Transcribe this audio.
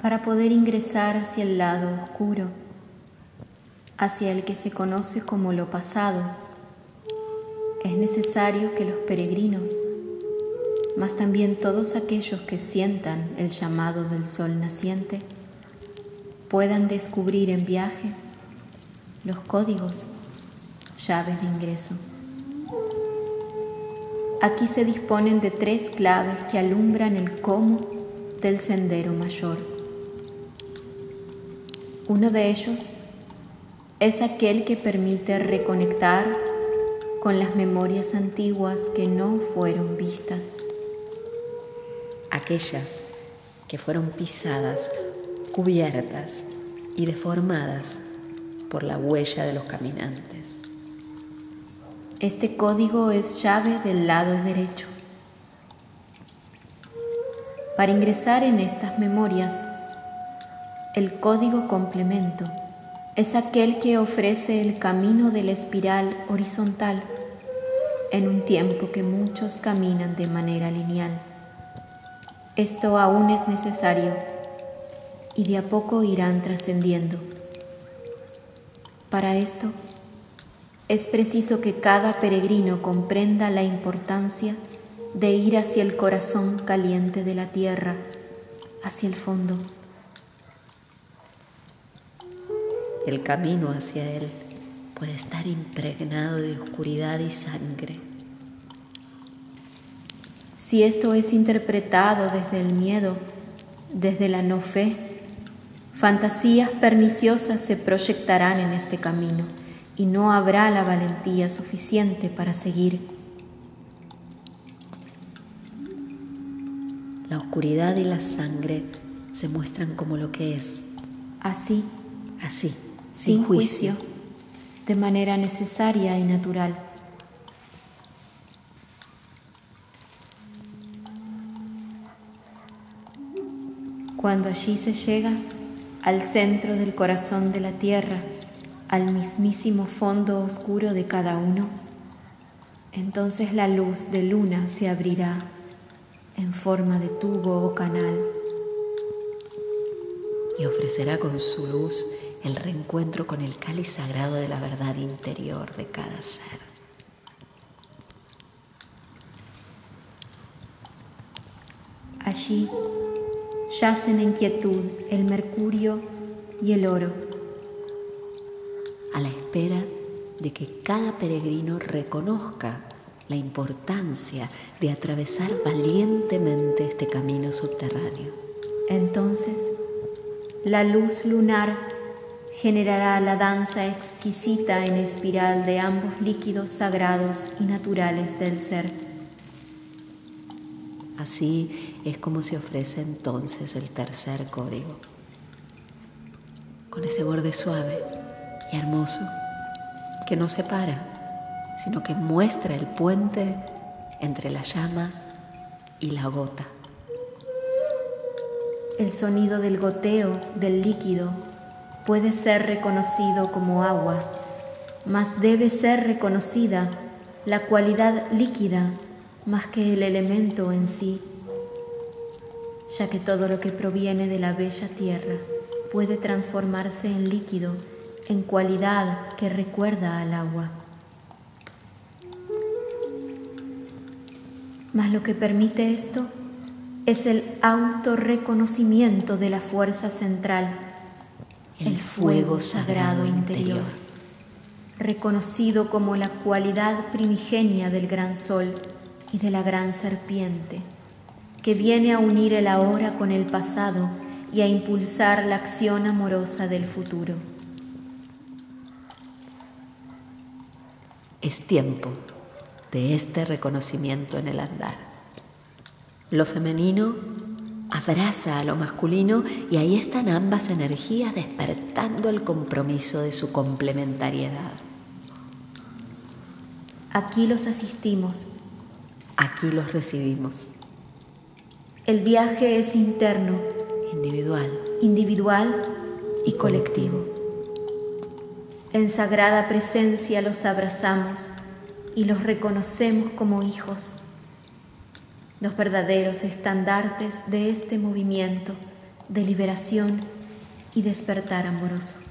para poder ingresar hacia el lado oscuro, hacia el que se conoce como lo pasado. Es necesario que los peregrinos, mas también todos aquellos que sientan el llamado del sol naciente, puedan descubrir en viaje los códigos, llaves de ingreso. Aquí se disponen de tres claves que alumbran el cómo del sendero mayor. Uno de ellos es aquel que permite reconectar con las memorias antiguas que no fueron vistas. Aquellas que fueron pisadas, cubiertas y deformadas por la huella de los caminantes. Este código es llave del lado derecho. Para ingresar en estas memorias, el código complemento es aquel que ofrece el camino de la espiral horizontal en un tiempo que muchos caminan de manera lineal. Esto aún es necesario y de a poco irán trascendiendo. Para esto, es preciso que cada peregrino comprenda la importancia de ir hacia el corazón caliente de la tierra, hacia el fondo. El camino hacia él puede estar impregnado de oscuridad y sangre. Si esto es interpretado desde el miedo, desde la no fe, fantasías perniciosas se proyectarán en este camino y no habrá la valentía suficiente para seguir. La oscuridad y la sangre se muestran como lo que es. Así, así, sin, juicio, de manera necesaria y natural. Cuando allí se llega al centro del corazón de la tierra, al mismísimo fondo oscuro de cada uno, entonces la luz de luna se abrirá en forma de tubo o canal y ofrecerá con su luz el reencuentro con el cáliz sagrado de la verdad interior de cada ser. Allí yacen en quietud el mercurio y el oro a la espera de que cada peregrino reconozca la importancia de atravesar valientemente este camino subterráneo. Entonces, la luz lunar generará la danza exquisita en espiral de ambos líquidos sagrados y naturales del ser. Así es como se ofrece entonces el tercer código, con ese borde suave y hermoso que no separa, sino que muestra el puente entre la llama y la gota. El sonido del goteo del líquido puede ser reconocido como agua, mas debe ser reconocida la cualidad líquida más que el elemento en sí, ya que todo lo que proviene de la bella tierra puede transformarse en líquido en cualidad que recuerda al agua. Mas lo que permite esto es el autorreconocimiento de la fuerza central, fuego sagrado interior, reconocido como la cualidad primigenia del gran sol y de la gran serpiente, que viene a unir el ahora con el pasado y a impulsar la acción amorosa del futuro. Es tiempo de este reconocimiento en el andar. Lo femenino abraza a lo masculino y ahí están ambas energías despertando el compromiso de su complementariedad. Aquí los asistimos. Aquí los recibimos. El viaje es interno, individual, individual y colectivo. En sagrada presencia los abrazamos y los reconocemos como hijos, los verdaderos estandartes de este movimiento de liberación y despertar amoroso.